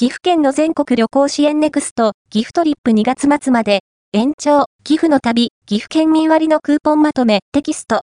岐阜県の全国旅行支援ネクストギフトリップ2月末まで延長、寄付の旅、岐阜県民割のクーポンまとめテキスト。